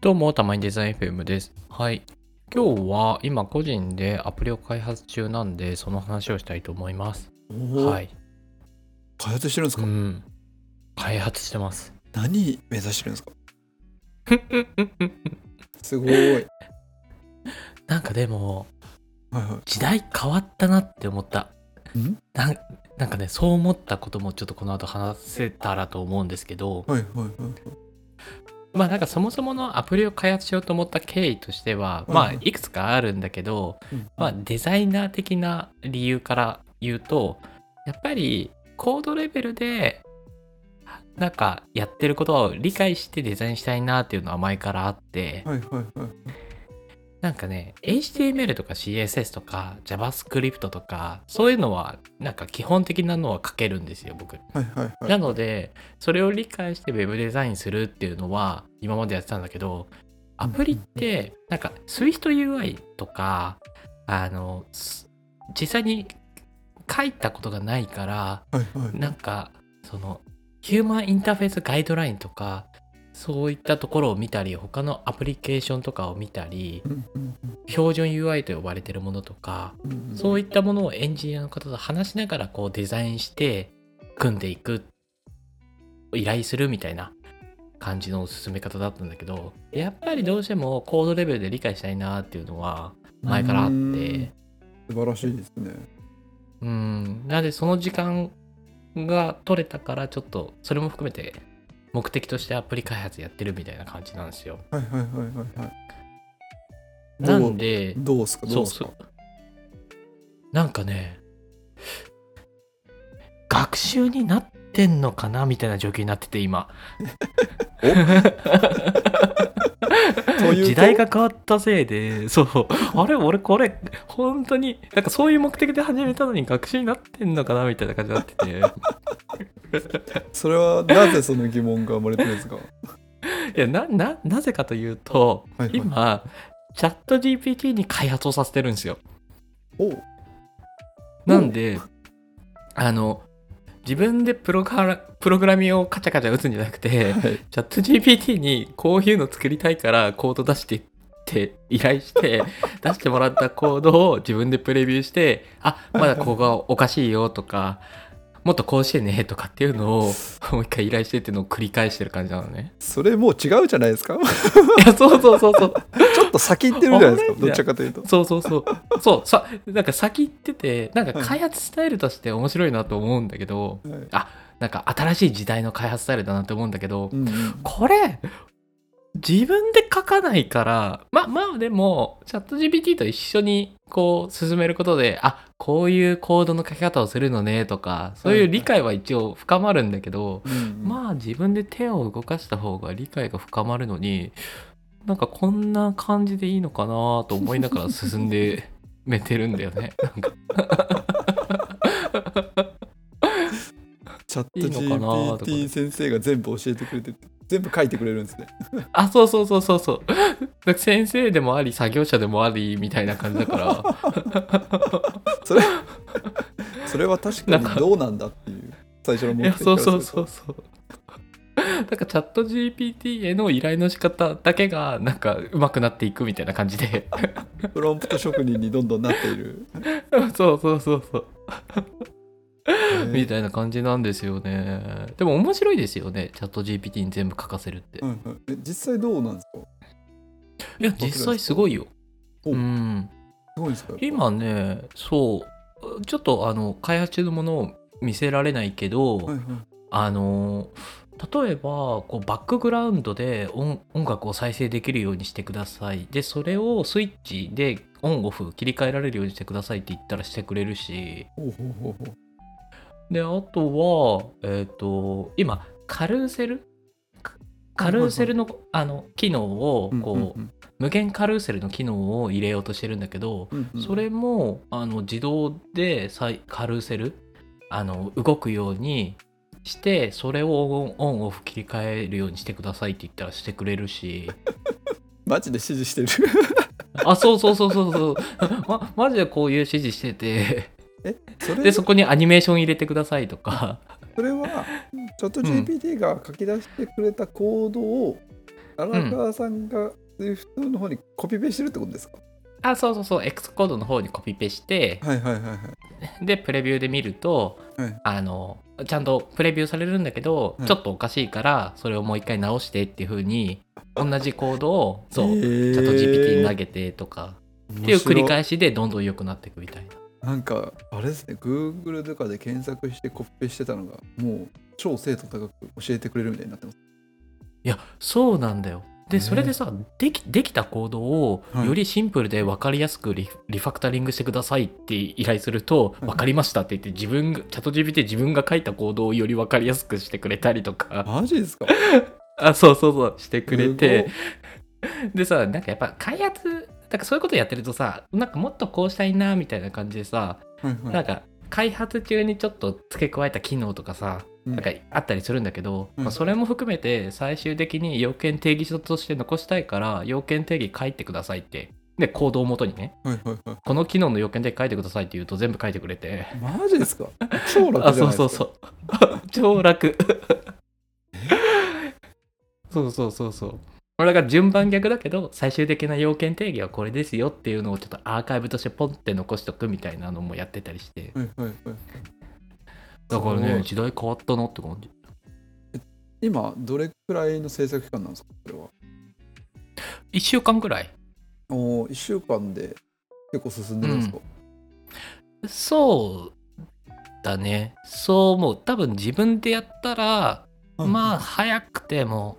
どうも、たまにデザイン FM です。はい。今日は今個人でアプリを開発中なんで、その話をしたいと思います。おはい。開発してるんですか、うん。開発してます。何目指してるんですか？すごい。はいなんかでも、は時代変わったなって思った。い。ん？なんなんかね、そう思ったこともちょっとこの後話せたらと思うんですけど、はいはいはい。まあなんかそもそものアプリを開発しようと思った経緯としては、うんまあいくつかあるんだけど、うんまあデザイナー的な理由から言うと、やっぱりコードレベルでなんかやってることを理解してデザインしたいなっていうのは前からあって、はいはいはい。なんかね、HTML とか CSS とか JavaScript とか、そういうのはなんか基本的なのは書けるんですよ、僕。はいはいはい。なので、それを理解して Web デザインするっていうのは今までやってたんだけど、アプリって、なんか SwiftUI とか、あの、す実際に書いたことがないから、はいはい。なんか、その、ヒューマンインターフェースガイドラインとか、そういったところを見たり、他のアプリケーションとかを見たり、標準 UI と呼ばれてるものとか、そういったものをエンジニアの方と話しながらこうデザインして組んでいく依頼するみたいな感じの進め方だったんだけどやっぱりどうしてもコードレベルで理解したいなっていうのは前からあっうんて。素晴らしいですね。うん。なのでその時間が取れたからちょっとそれも含めて目的としてアプリ開発やってるみたいな感じなんですよ。はいはいはいはいはい。なんでどうですか？どうですか？そうなんかね学習になってんのかなみたいな状況になってて今 時代が変わったせいでそう。あれ俺これ本当になんかそういう目的で始めたのに学習になってんのかなみたいな感じになってて。それはなぜその疑問が生まれてるんですか？いやなななぜかというと、はいはい。今チャット GPT に開発をさせてるんですよ。なんで、あの、自分でプログラプログラミングをカチャカチャ打つんじゃなくて、はい。チャット GPT にこういうの作りたいからコード出してって依頼して、出してもらったコードを自分でプレビューして、あ、まだここがおかしいよとか、もっとこうしてねとかっていうのを もう一回依頼してっていうのを繰り返してる感じなのね。それもう違うじゃないですか？いや、そうそうそうそう。ちょっと先行ってるじゃないですか？どっちかというと。そうそうそう。そう、さ、なんか先行ってて、なんか開発スタイルとして面白いなと思うんだけど、はいなんか新しい時代の開発スタイルだなって思うんだけど、うんうんこれ、自分で書かないから、まあまあでも、チャット GPT と一緒にこう進めることで、あ、こういうコードの書き方をするのねとか、そういう理解は一応深まるんだけど、うんまあ自分で手を動かした方が理解が深まるのに、なんかこんな感じでいいのかなと思いながら進んでめてるんだよね。チャット GPT 先生が全部教えてくれてて全部書いてくれるんですね。あ、そうそうそうそうそう。先生でもあり、作業者でもありみたいな感じだから。それそれは確かにどうなんだっていう最初の目いや的からそうそうそうそう。なんかチャット GPT への依頼の仕方だけがなんか上手くなっていくみたいな感じで プロンプト職人にどんどんなっている。そうそうそうそうねみたいな感じなんですよね。でも面白いですよね。チャット GPT に全部書かせるって、はいはいえ実際どうなんですか？いや実際すごいよ。お。うん。すごいですか？今ねそう。ちょっとあの開発中のものを見せられないけど、はいはい。あの例えばこうバックグラウンドで音音楽を再生できるようにしてください。でそれをスイッチでオンオフ切り替えられるようにしてくださいって言ったらしてくれるしであとはえっ、と今カルーセル？カカルーセルのあの機能をこう、無限カルーセルの機能を入れようとしてるんだけど、うんうん。それもあの自動でカルーセル？あの動くようにしてそれをオンオンオフ切り替えるようにしてくださいって言ったらしてくれるし。マジで指示してる。あそうそうそうそうそう。まマジでこういう指示しててえそれでそこにアニメーション入れてくださいとか。それはチャット GPT が書き出してくれたコードを荒川さんが Swift の方にコピペしてるってことですか、あそうそうそう。X コードの方にコピペして。はいはいはいはい。でプレビューで見るとはい。あのちゃんとプレビューされるんだけど、はい。ちょっとおかしいからそれをもう一回直してっていう風に同じコードをそう、えー。チャット GPT に投げてとか。っていう繰り返しでどんどん良くなっていくみたいな。なんかあれですね Google とかで検索してコピペしてたのがもう超精度高く教えてくれるみたいになってます。いやそうなんだよ。でねそれでさできできたコードをはい。よりシンプルで分かりやすくリリファクタリングしてくださいって依頼するとはい。分かりましたって言って自分がチャット GPT 自分が書いたコードをより分かりやすくしてくれたりとか。マジですか？あそうそうそうしてくれて。すでさなんかやっぱ開発だからそういうことやってるとさなんかもっとこうしたいなみたいな感じでさなんか開発中にちょっと付け加えた機能とかさうん。なんかあったりするんだけど、うん。まあ、それも含めて最終的に要件定義書として残したいから要件定義書いてくださいって。でコードをもとにね。はいはいはい。この機能の要件定義書いてくださいって言うと全部書いてくれて。マジですか？超楽あじゃないですか。そうそうそう。超楽。そうそうそうそうこれだから順番逆だけど最終的な要件定義はこれですよっていうのをちょっとアーカイブとしてポンって残しとくみたいなのもやってたりして。はいはいはいだからね時代変わったなって感じ。今どれくらいの制作期間なんですかこれは？1週間ぐらい。お1週間で結構進んでるんですか、そうだね。そう思う。多分自分でやったらまあ早くても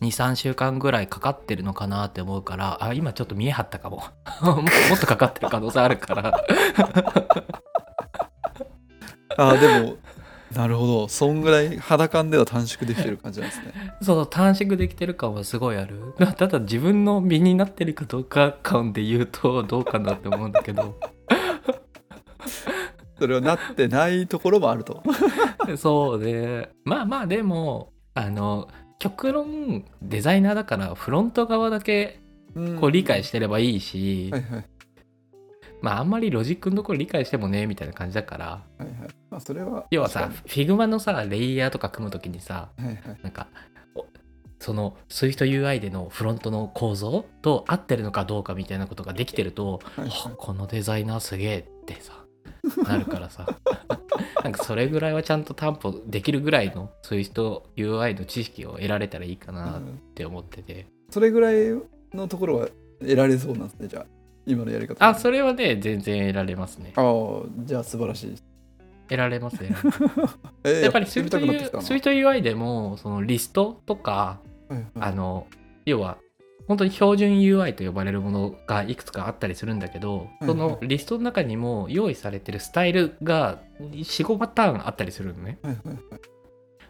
23週間ぐらいかかってるのかなって思うからあ今ちょっと見え張ったかも。も もっとかかってる可能性あるから。あでもなるほど。そんぐらい肌感では短縮できてる感じなんですね。そう短縮できてる感はすごいある。ただ自分の身になってるかどうか感で言うとどうかなって思うんだけど。それはなってないところもあると。そうね。まあまあでもあの極論デザイナーだからフロント側だけこう理解してればいいし、はいはい。まああんまりロジックのところ理解してもねみたいな感じだから。はいはい。まあそれは要はさ確 Figma のさレイヤーとか組むときにさはいはい。なんかおその SwiftUI でのフロントの構造と合ってるのかどうかみたいなことができてると、はいはい。あこのデザイナーすげえってさなるからさ。なんかそれぐらいはちゃんと担保できるぐらいの SwiftUI の知識を得られたらいいかなっうんて思ってて、それぐらいのところは得られそうなんですねじゃあ。今のやり方。あそれはね全然得られますね。ああじゃあ素晴らしいです。得られます得られますえーやっぱり SwiftUI でもそのリストとかはいはい。あの要は本当に標準 UI と呼ばれるものがいくつかあったりするんだけど、いそのリストの中にも用意されてるスタイルが45パターンあったりするのね。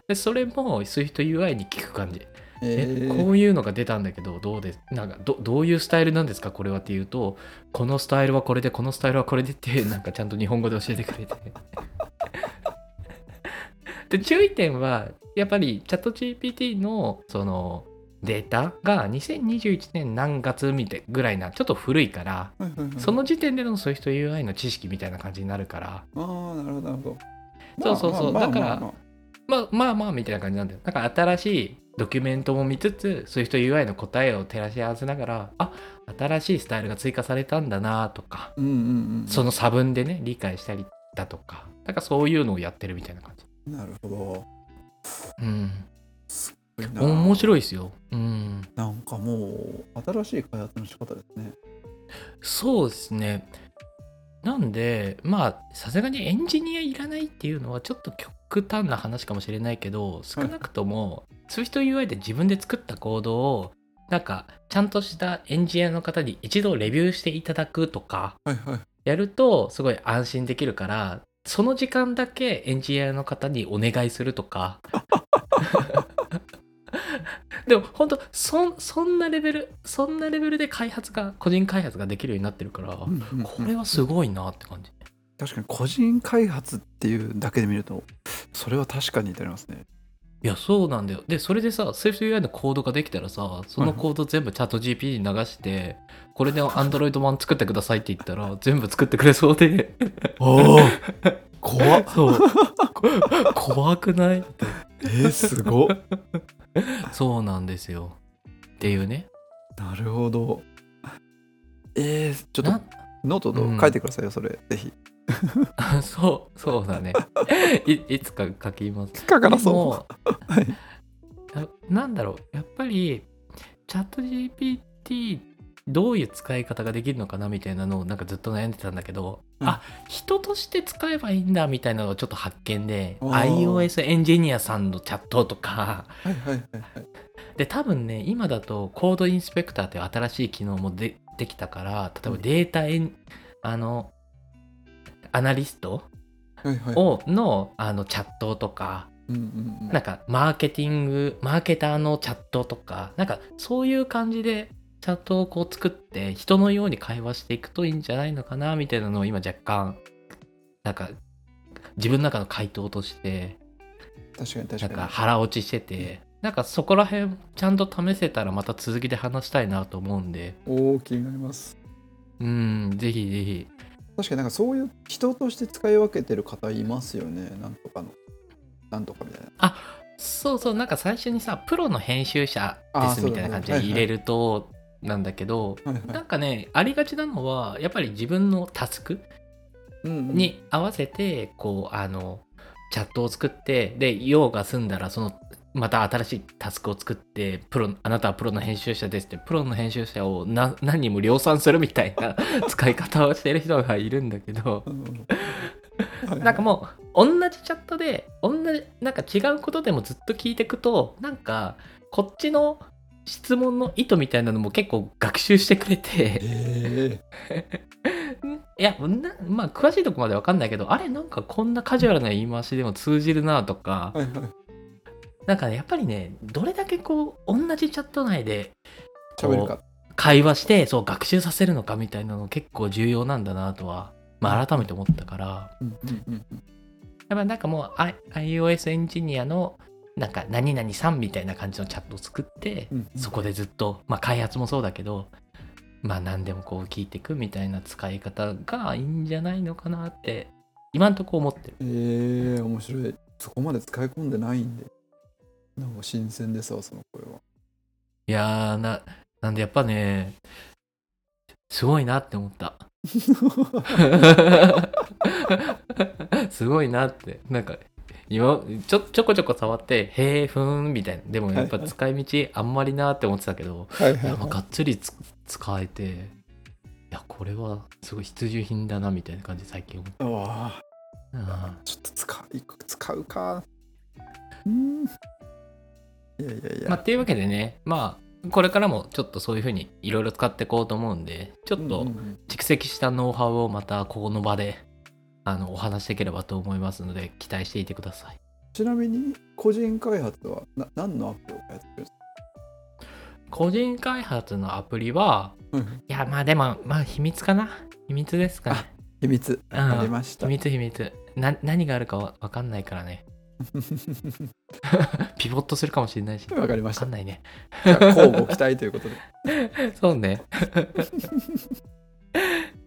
でそれも SwiftUI に聞く感じ。ええーこういうのが出たんだけどどうです？なんかどどういうスタイルなんですかこれはっていうとこのスタイルはこれでこのスタイルはこれでって なんかちゃんと日本語で教えてくれて。で注意点はやっぱりチャット GPT のそのデータが2021年何月みたいぐらいなちょっと古いからはいはいはいその時点での SwiftUI の知識みたいな感じになるから。ああなるほどなるほそどうそうそう。まあまあだからまあ。まあまあまあまあみたいな感じなんだよ。だから新しいドキュメントも見つつ、SwiftUI の答えを照らし合わせながら、あ新しいスタイルが追加されたんだなとか、うんうんうん。その差分でね、理解したりだとか、だからそういうのをやってるみたいな感じ。なるほど。うん。面白いですよ。うん。なんかもう新しい開発の仕方ですねそうですね。なんで、まあ、さすがにエンジニアいらないっていうのはちょっと極端な話かもしれないけど、少なくとも SwiftUI で自分で作ったコードを、なんか、ちゃんとしたエンジニアの方に一度レビューしていただくとか、やるとすごい安心できるから、その時間だけエンジニアの方にお願いするとか。でも本当そそんなレベルそんなレベルで開発が個人開発ができるようになってるから、うんうんうんこれはすごいなって感じ。確かに個人開発っていうだけで見るとそれは確かに至りますねいや、そうなんだよ。で、それでさ、SwiftUI のコードができたらさ、そのコード全部チャット GP に流して、これで Android 版作ってくださいって言ったら、全部作ってくれそうで。おお 怖っそう。こ怖くない？えー、すごっ そうなんですよ。っていうね。なるほど。えー、ちょっとなノートと書いてくださいよ、それ。ぜひ。そうそうだね。いいつか書きます。かからそう。でもはい。ななんだろう。やっぱりチャット GPT どういう使い方ができるのかなみたいなのをなんかずっと悩んでたんだけど、うん。あ人として使えばいいんだみたいなのがちょっと発見で iOS エンジニアさんのチャットとか。はいはいはいはい。で多分ね今だとコードインスペクターっていう新しい機能もでできたから例えばデータエン、あのアナリストはいはい。をのあのチャットとかうんうんうん。なんかマーケティングマーケターのチャットとかなんかそういう感じでチャットをこう作って人のように会話していくといいんじゃないのかなみたいなのを今若干なんか自分の中の回答として確かに確なんかかに腹落ちしててなんかそこら辺ちゃんと試せたらまた続きで話したいなと思うんで。大きになります。うんぜひぜひ。確かになんかそういう人として使い分けてる方いますよねなんとかの。なんとかみたいな。そうそうなんか最初にさプロの編集者ですみたいな感じで入れるとなんだけどなんかねありがちなのはやっぱり自分のタスクに合わせてこうあのチャットを作ってで用が済んだらそのまた新しいタスクを作ってプロあなたはプロの編集者ですってプロの編集者を何何人も量産するみたいな 使い方をしてる人がいるんだけどなんかもう同じチャットで同じなんか違うことでもずっと聞いていくとなんかこっちの質問の意図みたいなのも結構学習してくれて。え いやなまあ詳しいとこまでわかんないけどあれなんかこんなカジュアルな言い回しでも通じるなとか。ー、はいはい。なんかねやっぱりねどれだけこう同じチャット内で会話してそう学習させるのかみたいなの結構重要なんだなとは、まあ、改めて思ったから。うんうんうんうん。やっぱなんかもう iOS エンジニアのなんか何々さんみたいな感じのチャットを作って、うんうん。そこでずっとまあ開発もそうだけどまあ何でもこう聞いていくみたいな使い方がいいんじゃないのかなって今んとこ思ってる。えー、面白い。そこまで使い込んでないんで。なんか新鮮ですわその声は。いやーななんでやっぱねすごいなって思った。すごいなって。なんか今ちょちょこちょこ触ってへえふーんみたいな。でもやっぱ使い道あんまりなって思ってたけど、がっつりつ使えていやこれはすごい必需品だなみたいな感じで最近思っいわたなちょっと使う使うか。うん。いやいやいや、まあっていうわけでねまあこれからもちょっとそういうふうにいろいろ使っていこうと思うんでちょっと、蓄積したノウハウをまたここの場であのお話しできればと思いますので期待していてください。ちなみに個人開発はな何のアプリを開発してるんですか？個人開発のアプリはうん。いやまあでもまあ秘密かな？秘密ですかね。秘密。うん。ありました。秘密秘密。な何があるかわわかんないからね。ピボットするかもしれないし。わかりました。わかんないね。交互期待ということで。そうね